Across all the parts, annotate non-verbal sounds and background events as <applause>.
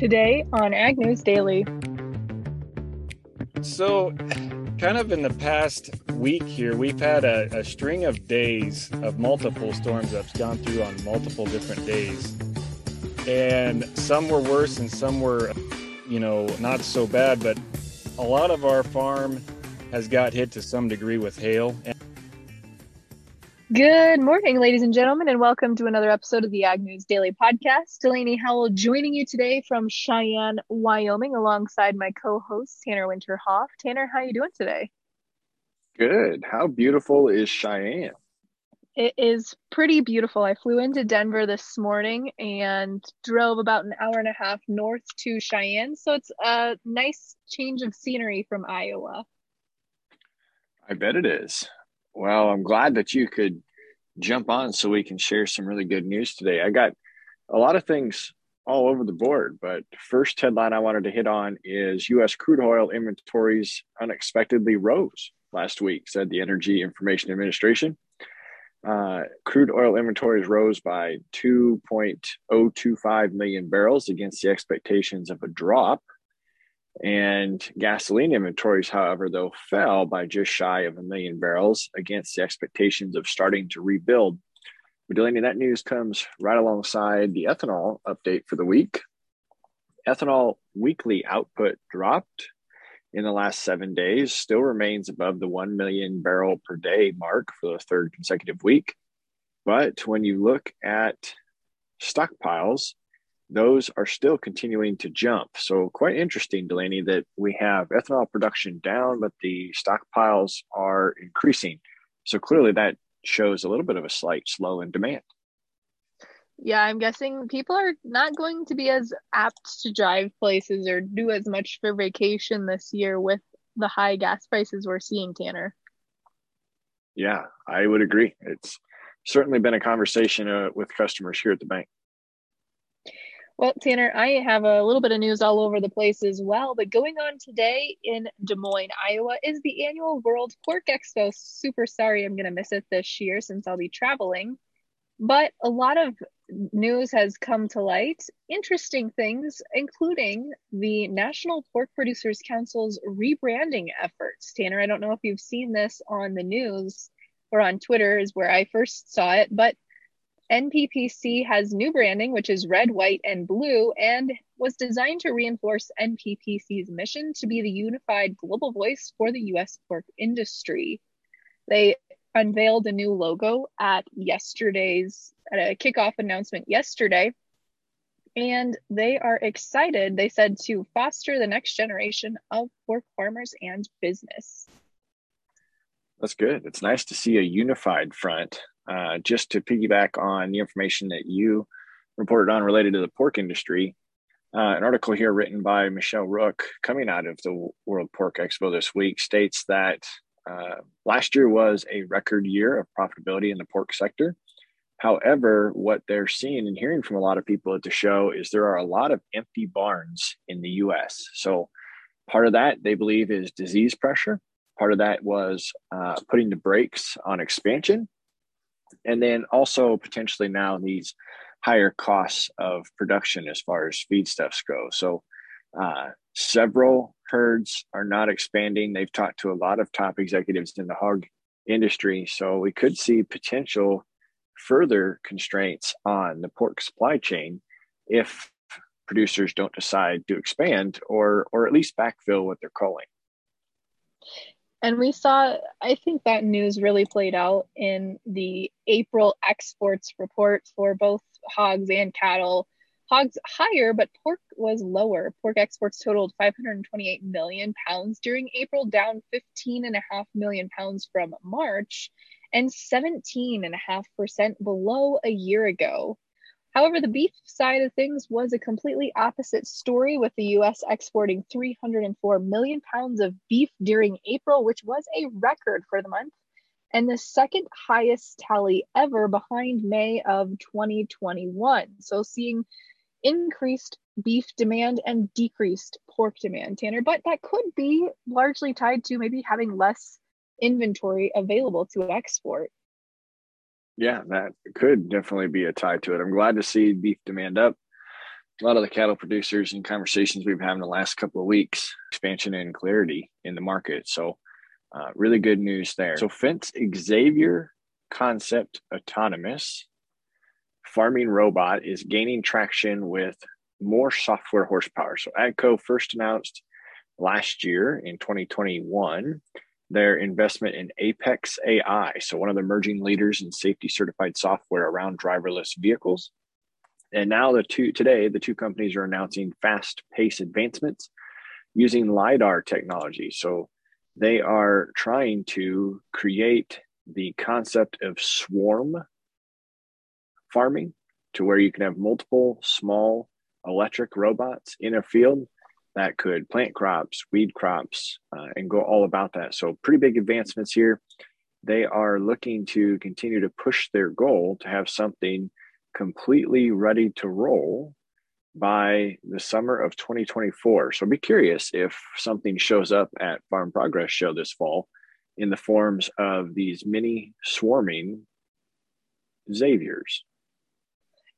Today on Ag News Daily. So, kind of in the past week here, we've had a, a, string of days of multiple storms that's gone through on multiple different days. And some were worse and some were, you know, not so bad, but a lot of our farm has got hit to some degree with hail. And Good morning, ladies and gentlemen, and welcome to another episode of the Ag News Daily Podcast. Delaney Howell joining you today from Cheyenne, Wyoming, alongside my co-host Tanner Winterhoff. Tanner, how are you doing today? Good. How beautiful is Cheyenne? It is pretty beautiful. I flew into Denver this morning and drove about an hour and a half north to Cheyenne, so it's a nice change of scenery from Iowa. I bet it is. Well, I'm glad that you could jump on so we can share some really good news today. I got a lot of things all over the board, but first headline I wanted to hit on is U.S. crude oil inventories unexpectedly rose last week, said the Energy Information Administration. Uh, crude oil inventories rose by 2.025 million barrels against the expectations of a drop and gasoline inventories, however, though, fell by just shy of a million barrels against the expectations of starting to rebuild. But Delaney, that news comes right alongside the ethanol update for the week. Ethanol weekly output dropped in the last seven days, still remains above the 1 million barrel per day mark for the third consecutive week. But when you look at stockpiles, those are still continuing to jump. So, quite interesting, Delaney, that we have ethanol production down, but the stockpiles are increasing. So, clearly, that shows a little bit of a slight slow in demand. Yeah, I'm guessing people are not going to be as apt to drive places or do as much for vacation this year with the high gas prices we're seeing, Tanner. Yeah, I would agree. It's certainly been a conversation uh, with customers here at the bank. Well, Tanner, I have a little bit of news all over the place as well. But going on today in Des Moines, Iowa, is the annual World Pork Expo. Super sorry I'm going to miss it this year since I'll be traveling. But a lot of news has come to light, interesting things, including the National Pork Producers Council's rebranding efforts. Tanner, I don't know if you've seen this on the news or on Twitter, is where I first saw it, but NPPC has new branding, which is red, white, and blue, and was designed to reinforce NPPC's mission to be the unified global voice for the US pork industry. They unveiled a new logo at yesterday's at a kickoff announcement yesterday and they are excited they said to foster the next generation of pork farmers and business. That's good. It's nice to see a unified front uh, just to piggyback on the information that you reported on related to the pork industry, uh, an article here written by Michelle Rook coming out of the World Pork Expo this week states that uh, last year was a record year of profitability in the pork sector. However, what they're seeing and hearing from a lot of people at the show is there are a lot of empty barns in the US. So, part of that they believe is disease pressure. Part of that was uh, putting the brakes on expansion and then also potentially now these higher costs of production as far as feedstuffs go. So uh, several herds are not expanding. They've talked to a lot of top executives in the hog industry, so we could see potential further constraints on the pork supply chain if producers don't decide to expand or or at least backfill what they're calling. And we saw, I think that news really played out in the April exports report for both hogs and cattle. Hogs higher, but pork was lower. Pork exports totaled 528 million pounds during April, down 15.5 million pounds from March, and 17.5% below a year ago. However, the beef side of things was a completely opposite story, with the US exporting 304 million pounds of beef during April, which was a record for the month, and the second highest tally ever behind May of 2021. So, seeing increased beef demand and decreased pork demand, Tanner, but that could be largely tied to maybe having less inventory available to export. Yeah, that could definitely be a tie to it. I'm glad to see beef demand up a lot of the cattle producers and conversations we've had in the last couple of weeks, expansion and clarity in the market. So, uh, really good news there. So, Fendt's Xavier Concept Autonomous farming robot is gaining traction with more software horsepower. So, AGCO first announced last year in 2021 their investment in Apex AI, so one of the emerging leaders in safety certified software around driverless vehicles. And now the two today, the two companies are announcing fast pace advancements using LiDAR technology. So they are trying to create the concept of swarm farming to where you can have multiple small electric robots in a field that could plant crops, weed crops, uh, and go all about that. So, pretty big advancements here. They are looking to continue to push their goal to have something completely ready to roll by the summer of 2024. So, be curious if something shows up at Farm Progress Show this fall in the forms of these mini swarming Xaviers.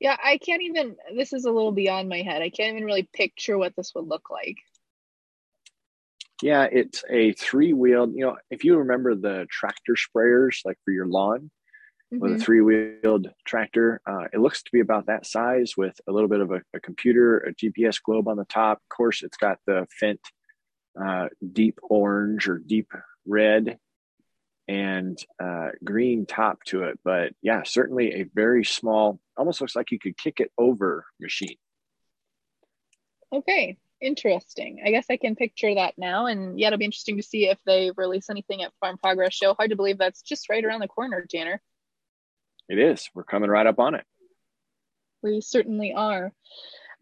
Yeah, I can't even. This is a little beyond my head. I can't even really picture what this would look like. Yeah, it's a three wheeled. You know, if you remember the tractor sprayers, like for your lawn, mm-hmm. with a three wheeled tractor, uh, it looks to be about that size with a little bit of a, a, computer, a GPS globe on the top. Of course, it's got the Fendt uh, deep orange or deep red and uh, green top to it. But yeah, certainly a very small, almost looks like you could kick it over machine. Okay, interesting. I guess I can picture that now. And yeah, it'll be interesting to see if they release anything at Farm Progress Show. Hard to believe that's just right around the corner, Tanner. It is. We're coming right up on it. We certainly are.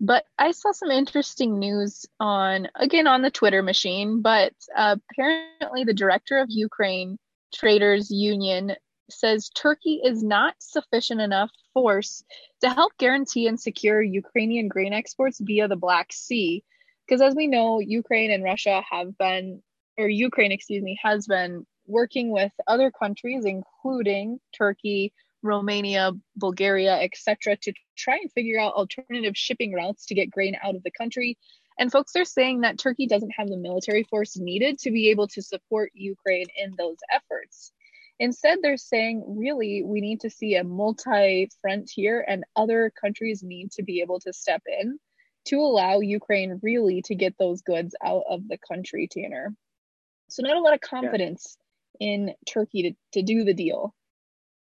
But I saw some interesting news on, again, on the Twitter machine. But uh, apparently, the director of Ukraine Traders Union says Turkey is not sufficient enough force to help guarantee and secure Ukrainian grain exports via the Black Sea. Because as we know, Ukraine and Russia have been, or Ukraine, excuse me, has been working with other countries, including Turkey, Romania, Bulgaria, etc., to try and figure out alternative shipping routes to get grain out of the country and folks are saying that Turkey doesn't have the military force needed to be able to support Ukraine in those efforts. Instead, they're saying, really, we need to see a multi frontier, and other countries need to be able to step in to allow Ukraine really to get those goods out of the country, Tanner. So, not a lot of confidence yeah. in Turkey to, to do the deal.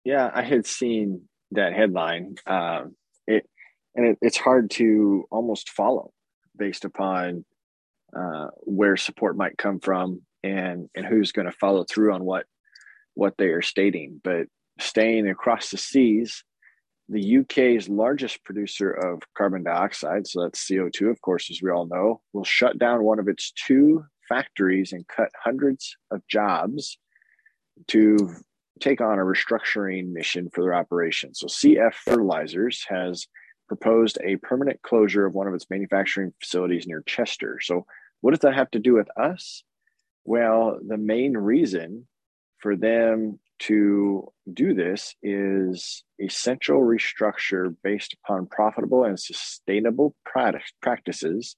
Yeah, I had seen that headline. Um, it and it, it's hard to almost follow based upon uh, where support might come from and and who's going to follow through on what what they are stating. But staying across the seas, the UK's largest producer of carbon dioxide, so that's CO2, of course, as we all know, will shut down one of its two factories and cut hundreds of jobs to take on a restructuring mission for their operation. So CF Fertilizers has proposed a permanent closure of one of its manufacturing facilities near Chester. So, what does that have to do with us? Well, the main reason for them to do this is essential restructure based upon profitable and sustainable practices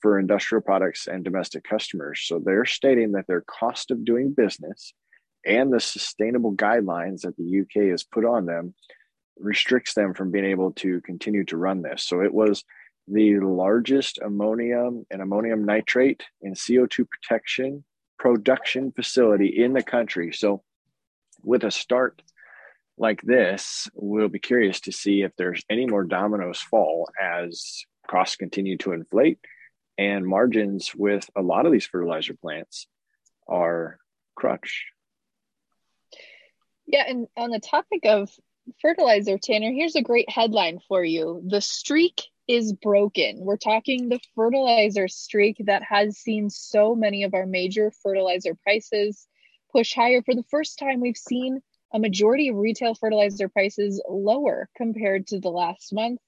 for industrial products and domestic customers. So they're stating that their cost of doing business and the sustainable guidelines that the UK has put on them restricts them from being able to continue to run this. So it was the largest ammonium and ammonium nitrate and CO2 protection production facility in the country. So with a start like this, we'll be curious to see if there's any more dominoes fall as costs continue to inflate and margins with a lot of these fertilizer plants are crushed. Yeah, and on the topic of fertilizer, Tanner, here's a great headline for you. The streak is broken. We're talking the fertilizer streak that has seen so many of our major fertilizer prices push higher. For the first time, we've seen a majority of retail fertilizer prices lower compared to the last month.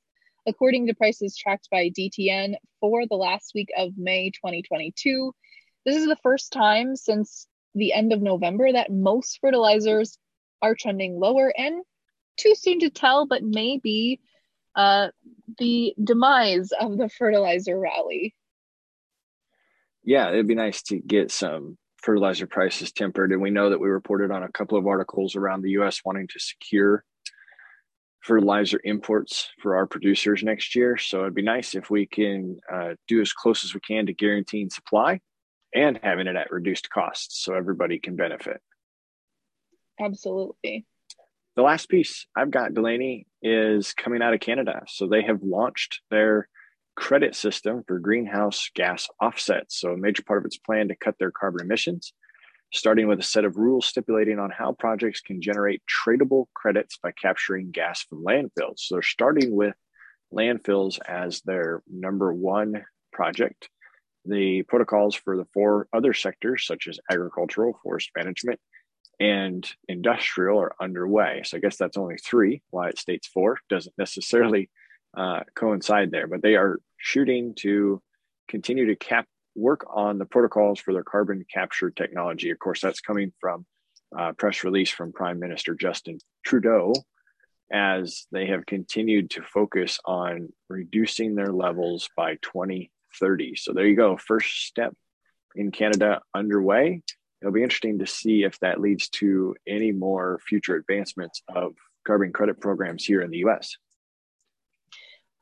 According to prices tracked by DTN for the last week of May 2022, this is the first time since the end of November that most fertilizers are trending lower and too soon to tell, but maybe uh, the demise of the fertilizer rally. Yeah, it'd be nice to get some fertilizer prices tempered. And we know that we reported on a couple of articles around the US wanting to secure fertilizer imports for our producers next year. So it'd be nice if we can uh, do as close as we can to guaranteeing supply and having it at reduced costs so everybody can benefit. Absolutely. The last piece I've got, Delaney, is coming out of Canada. So they have launched their credit system for greenhouse gas offsets. So a major part of its plan to cut their carbon emissions, starting with a set of rules stipulating on how projects can generate tradable credits by capturing gas from landfills. So they're starting with landfills as their number one project. The protocols for the four other sectors, such as agricultural, forest management, and industrial, are underway. So I guess that's only three. Why it states four doesn't necessarily uh, coincide there, but they are shooting to continue to cap work on the protocols for their carbon capture technology. Of course, that's coming from a press release from Prime Minister Justin Trudeau as they have continued to focus on reducing their levels by 2030. So there you go. First step in Canada underway. It'll be interesting to see if that leads to any more future advancements of carbon credit programs here in the US.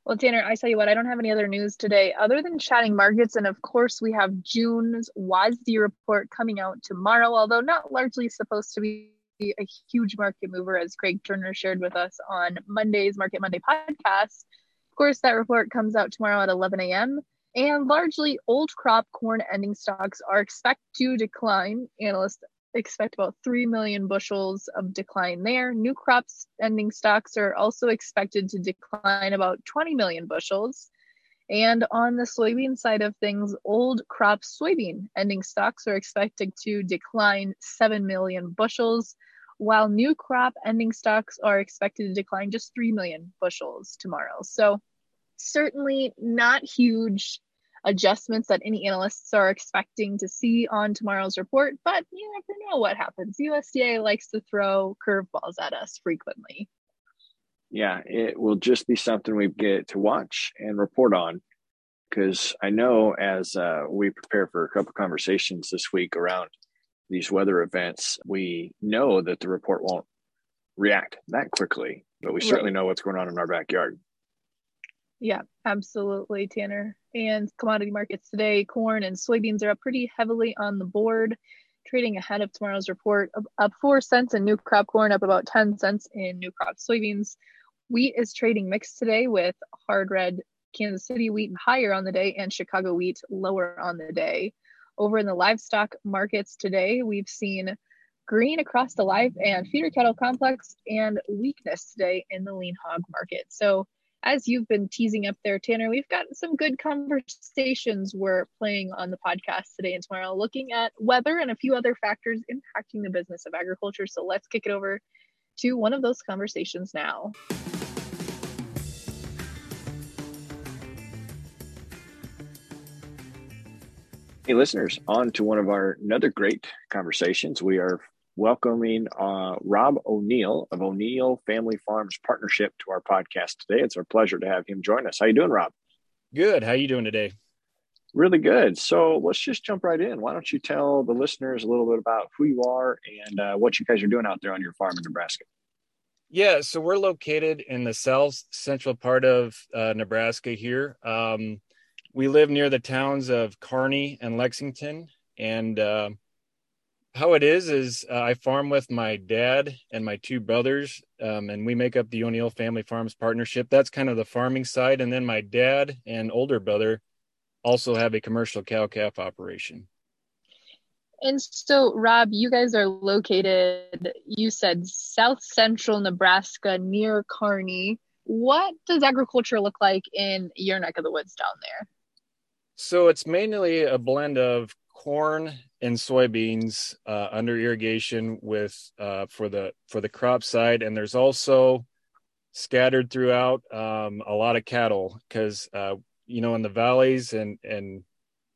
Well, Tanner, I tell you what, I don't have any other news today other than chatting markets. And of course, we have June's WASDE report coming out tomorrow, although not largely supposed to be a huge market mover, as Craig Turner shared with us on Monday's Market Monday podcast. Of course, that report comes out tomorrow at 11 a.m. And largely old crop corn ending stocks are expected to decline. Analysts expect about 3 million bushels of decline there. New crops ending stocks are also expected to decline about 20 million bushels. And on the soybean side of things, old crop soybean ending stocks are expected to decline 7 million bushels, while new crop ending stocks are expected to decline just 3 million bushels tomorrow. So, certainly not huge adjustments that any analysts are expecting to see on tomorrow's report, but you never know what happens. USDA likes to throw curveballs at us frequently. Yeah, it will just be something we get to watch and report on because I know as uh, we prepare for a couple conversations this week around these weather events, we know that the report won't react that quickly, but we certainly right. know what's going on in our backyard. Yeah, absolutely, Tanner. And commodity markets today, corn and soybeans are up pretty heavily on the board, trading ahead of tomorrow's report, up four cents in new crop corn, up about 10 cents in new crop soybeans. Wheat is trading mixed today with hard red Kansas City wheat higher on the day and Chicago wheat lower on the day. Over in the livestock markets today, we've seen green across the live and feeder cattle complex and weakness today in the lean hog market. So as you've been teasing up there, Tanner, we've got some good conversations we're playing on the podcast today and tomorrow, looking at weather and a few other factors impacting the business of agriculture. So let's kick it over to one of those conversations now. Hey, listeners, on to one of our another great conversations. We are welcoming uh, Rob O'Neill of O'Neill Family Farms Partnership to our podcast today. It's our pleasure to have him join us. How you doing, Rob? Good. How you doing today? Really good. So let's just jump right in. Why don't you tell the listeners a little bit about who you are and uh, what you guys are doing out there on your farm in Nebraska? Yeah, so we're located in the south central part of uh, Nebraska here. Um, we live near the towns of Kearney and Lexington, and uh, how it is is uh, I farm with my dad and my two brothers, um, and we make up the O'Neill Family Farms Partnership. That's kind of the farming side, and then my dad and older brother also have a commercial cow calf operation. And so, Rob, you guys are located, you said south central Nebraska near Kearney. What does agriculture look like in your neck of the woods down there? So, it's mainly a blend of corn and soybeans uh, under irrigation with uh, for the for the crop side, and there's also scattered throughout um, a lot of cattle because uh, you know in the valleys and and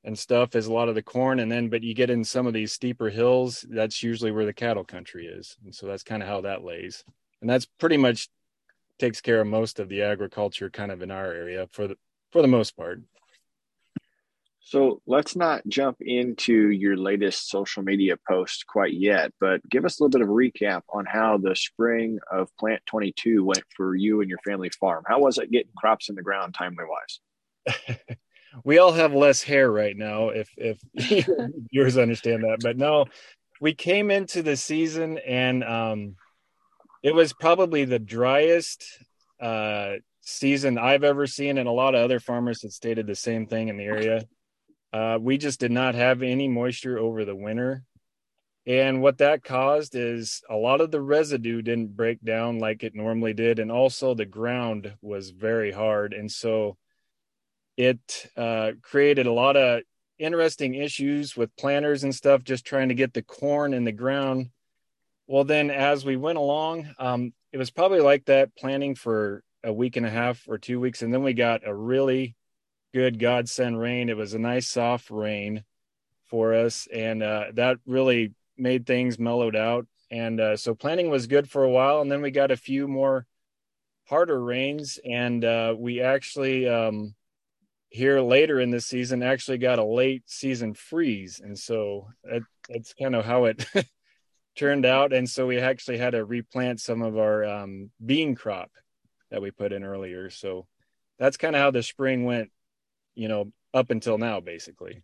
and stuff is a lot of the corn, and then but you get in some of these steeper hills, that's usually where the cattle country is, and so that's kind of how that lays, and that's pretty much takes care of most of the agriculture kind of in our area for the for the most part. So let's not jump into your latest social media post quite yet, but give us a little bit of a recap on how the spring of Plant 22 went for you and your family farm. How was it getting crops in the ground timely wise? <laughs> we all have less hair right now, if if <laughs> <laughs> yours understand that. But no, we came into the season and um, it was probably the driest uh, season I've ever seen, and a lot of other farmers had stated the same thing in the area. Uh, we just did not have any moisture over the winter. And what that caused is a lot of the residue didn't break down like it normally did. And also the ground was very hard. And so it uh, created a lot of interesting issues with planters and stuff, just trying to get the corn in the ground. Well, then as we went along, um, it was probably like that planting for a week and a half or two weeks. And then we got a really good godsend rain. It was a nice soft rain for us, and uh, that really made things mellowed out. And uh, so planting was good for a while, and then we got a few more harder rains, and uh, we actually um, here later in the season actually got a late season freeze, and so that, that's kind of how it <laughs> turned out. And so we actually had to replant some of our um, bean crop that we put in earlier. So that's kind of how the spring went you know, up until now, basically.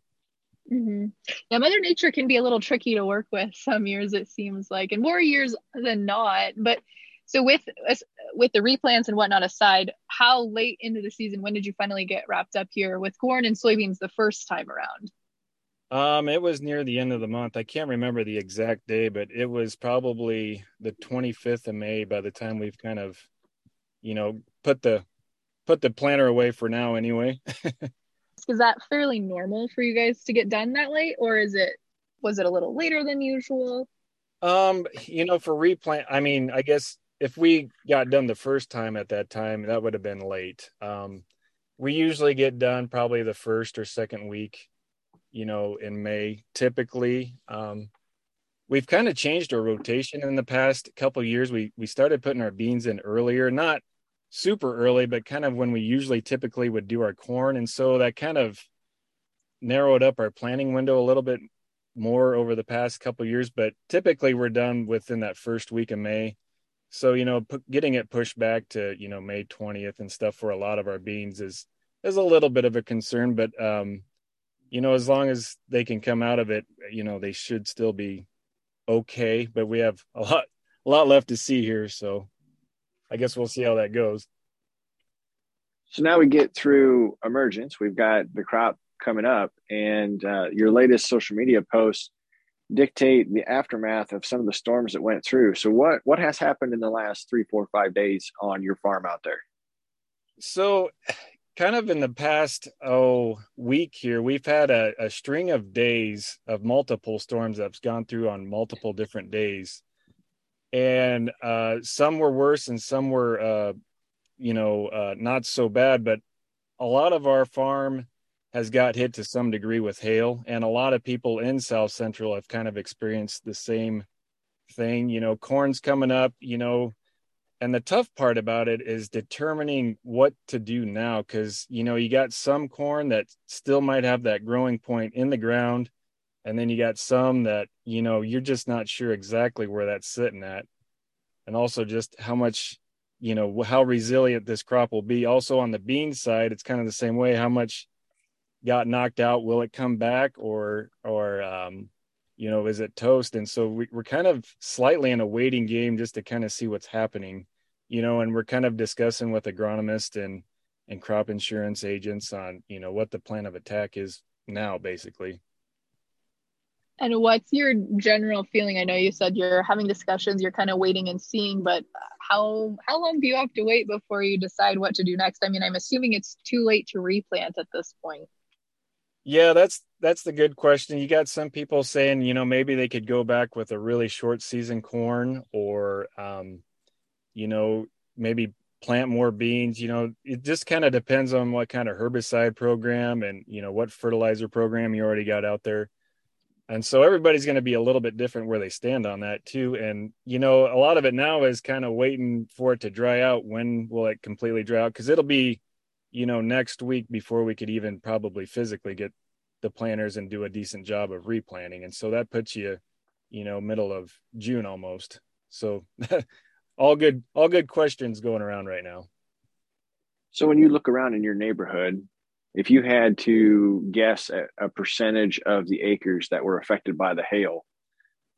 Mm-hmm. Yeah, Mother Nature can be a little tricky to work with <laughs> some years, it seems like, and more years than not. But so with with the replants and whatnot aside, how late into the season when did you finally get wrapped up here with corn and soybeans the first time around? Um, it was near the end of the month. I can't remember the exact day, but it was probably the 25th of May by the time we've kind of, you know, put the put the planter away for now anyway. <laughs> is that fairly normal for you guys to get done that late or is it was it a little later than usual? Um you know for replant i mean i guess if we got done the first time at that time that would have been late. Um we usually get done probably the first or second week you know in may typically. Um we've kind of changed our rotation in the past couple years. We we started putting our beans in earlier not super early, but kind of when we usually typically would do our corn. And so that kind of narrowed up our planning window a little bit more over the past couple years, but typically we're done within that first week of May. So, you know, p- getting it pushed back to, you know, May 20th and stuff for a lot of our beans is, is a little bit of a concern, but, um, you know, as long as they can come out of it, you know, they should still be okay, but we have a lot, a lot left to see here. So I guess we'll see how that goes. So now we get through emergence. We've got the crop coming up, and uh, your latest social media posts dictate the aftermath of some of the storms that went through. So what what has happened in the last three, four, five days on your farm out there? So kind of in the past oh week here we've had a, a string of days of multiple storms that's gone through on multiple different days and uh, some were worse and some were uh, you know uh, not so bad but a lot of our farm has got hit to some degree with hail. And a lot of people in south central have kind of experienced the same thing you know corn's coming up you know. And the tough part about it is determining what to do now because you know you got some corn that still might have that growing point in the ground and then you got some that you know you're just not sure exactly where that's sitting at. And also just how much you know how resilient this crop will be. Also on the bean side it's kind of the same way. How much got knocked out will it come back or or um you know is it toast? And so we, we're kind of slightly in a waiting game just to kind of see what's happening you know and we're kind of discussing with agronomists and and crop insurance agents on you know what the plan of attack is now basically and what's your general feeling? I know you said you're having discussions, you're kind of waiting and seeing, but how how long do you have to wait before you decide what to do next? I mean, I'm assuming it's too late to replant at this point. Yeah, that's that's the good question. You got some people saying, you know, maybe they could go back with a really short season corn or um, you know, maybe plant more beans, you know, it just kind of depends on what kind of herbicide program and, you know, what fertilizer program you already got out there and so everybody's going to be a little bit different where they stand on that too. And you know a lot of it now is kind of waiting for it to dry out. When will it completely dry out? Because it'll be you know next week before we could even probably physically get the planters and do a decent job of replanting. And so that puts you you know middle of june almost. So <laughs> all good all good questions going around right now. So when you look around in your neighborhood if you had to guess a, a, percentage of the acres that were affected by the hail,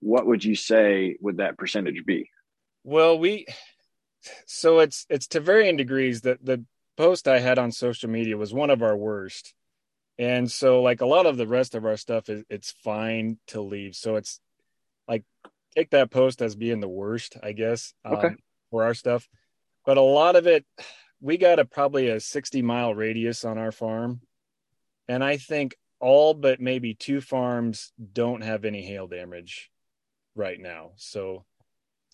what would you say would that percentage be? Well, we so it's it's to varying degrees. That the post I had on social media was one of our worst. And so like a lot of the rest of our stuff is it's fine to leave. So it's like take that post as being the worst, I guess, um, for our stuff. But a lot of it we got a probably a 60 mile radius on our farm. And I think all but maybe two farms don't have any hail damage right now. So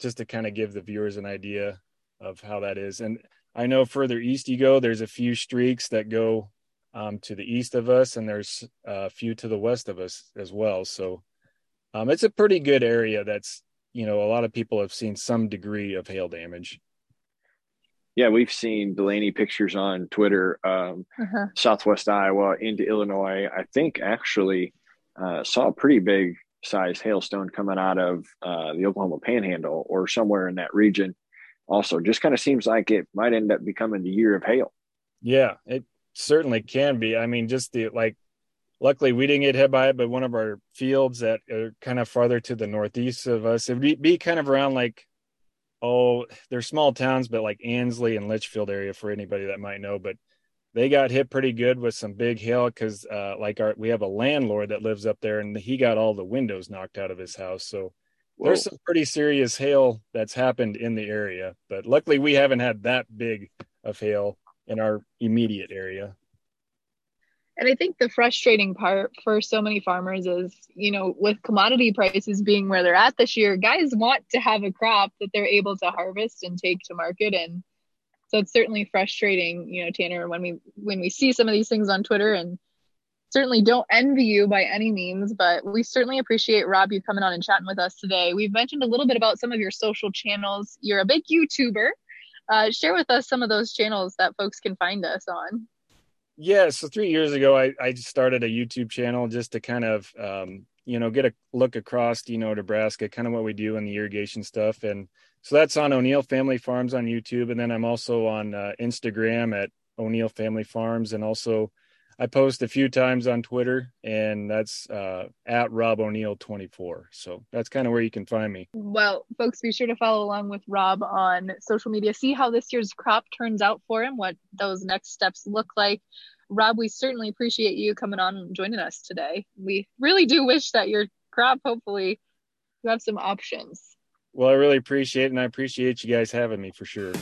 just to kind of give the viewers an idea of how that is. And I know further east you go, there's a few streaks that go um, to the east of us, and there's a few to the west of us as well. So um, it's a pretty good area that's, you know, a lot of people have seen some degree of hail damage yeah, we've seen Delaney pictures on Twitter, um, uh-huh. Southwest Iowa into Illinois. I think actually uh, saw a pretty big size hailstone coming out of uh, the Oklahoma Panhandle or somewhere in that region. Also, just kind of seems like it might end up becoming the year of hail. Yeah, it certainly can be. I mean, just the like. Luckily, we didn't get hit by it, but one of our fields that are kind of farther to the northeast of us, it'd be, be kind of around like oh, they're small towns, but like Ansley and Litchfield area for anybody that might know. But they got hit pretty good with some big hail because, uh, like our we have a landlord that lives up there, and he got all the windows knocked out of his house. So Whoa. there's some pretty serious hail that's happened in the area. But luckily, we haven't had that big of hail in our immediate area. And I think the frustrating part for so many farmers is, you know, with commodity prices being where they're at this year, guys want to have a crop that they're able to harvest and take to market. And so it's certainly frustrating, you know, Tanner, when we when we see some of these things on Twitter and certainly don't envy you by any means, but we certainly appreciate Rob you coming on and chatting with us today. We've mentioned a little bit about some of your social channels. You're a big YouTuber. Uh, share with us some of those channels that folks can find us on. Yeah, so three years ago, I, I started a YouTube channel just to kind of, um, you know, get a look across, you know, Nebraska, kind of what we do in the irrigation stuff. And so that's on O'Neill Family Farms on YouTube. And then I'm also on uh, Instagram at O'Neill Family Farms. And also I post a few times on Twitter, and that's uh, at Rob O'Neill 24. So that's kind of where you can find me. Well, folks, be sure to follow along with Rob on social media. See how this year's crop turns out for him, what those next steps look like. Rob, we certainly appreciate you coming on and joining us today. We really do wish that your crop, hopefully, you have some options. Well, I really appreciate it, and I appreciate you guys having me for sure.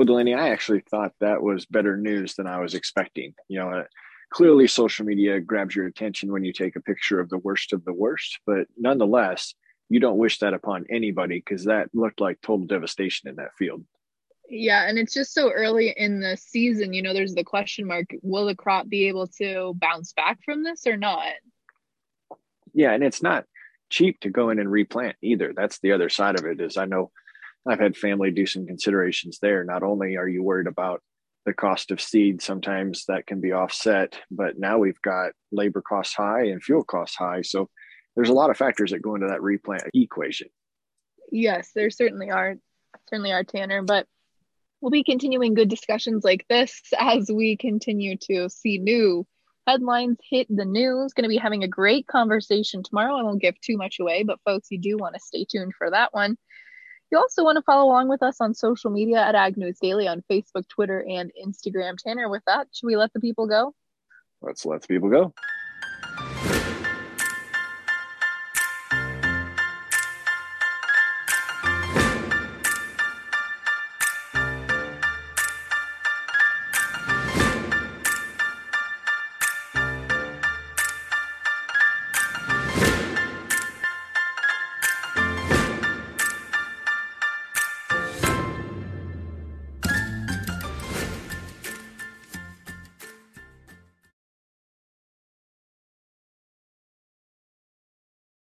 Well, Delaney, I actually thought that was better news than I was expecting. You know, uh, clearly social media grabs your attention when you take a picture of the worst of the worst, but nonetheless, you don't wish that upon anybody because that looked like total devastation in that field. Yeah, and it's just so early in the season. You know, there's the question mark will the crop be able to bounce back from this or not? Yeah, and it's not cheap to go in and replant either. That's the other side of it is I know I've had family do some considerations there. Not only are you worried about the cost of seed, sometimes that can be offset, but now we've got labor costs high and fuel costs high. So there's a lot of factors that go into that replant equation. Yes, there certainly are, certainly are, Tanner. But we'll be continuing good discussions like this as we continue to see new headlines hit the news. Going to be having a great conversation tomorrow. I won't give too much away, but folks, you do want to stay tuned for that one. You also want to follow along with us on social media at Ag News Daily on Facebook, Twitter, and Instagram. Tanner, with that, should we let the people go? Let's let the people go.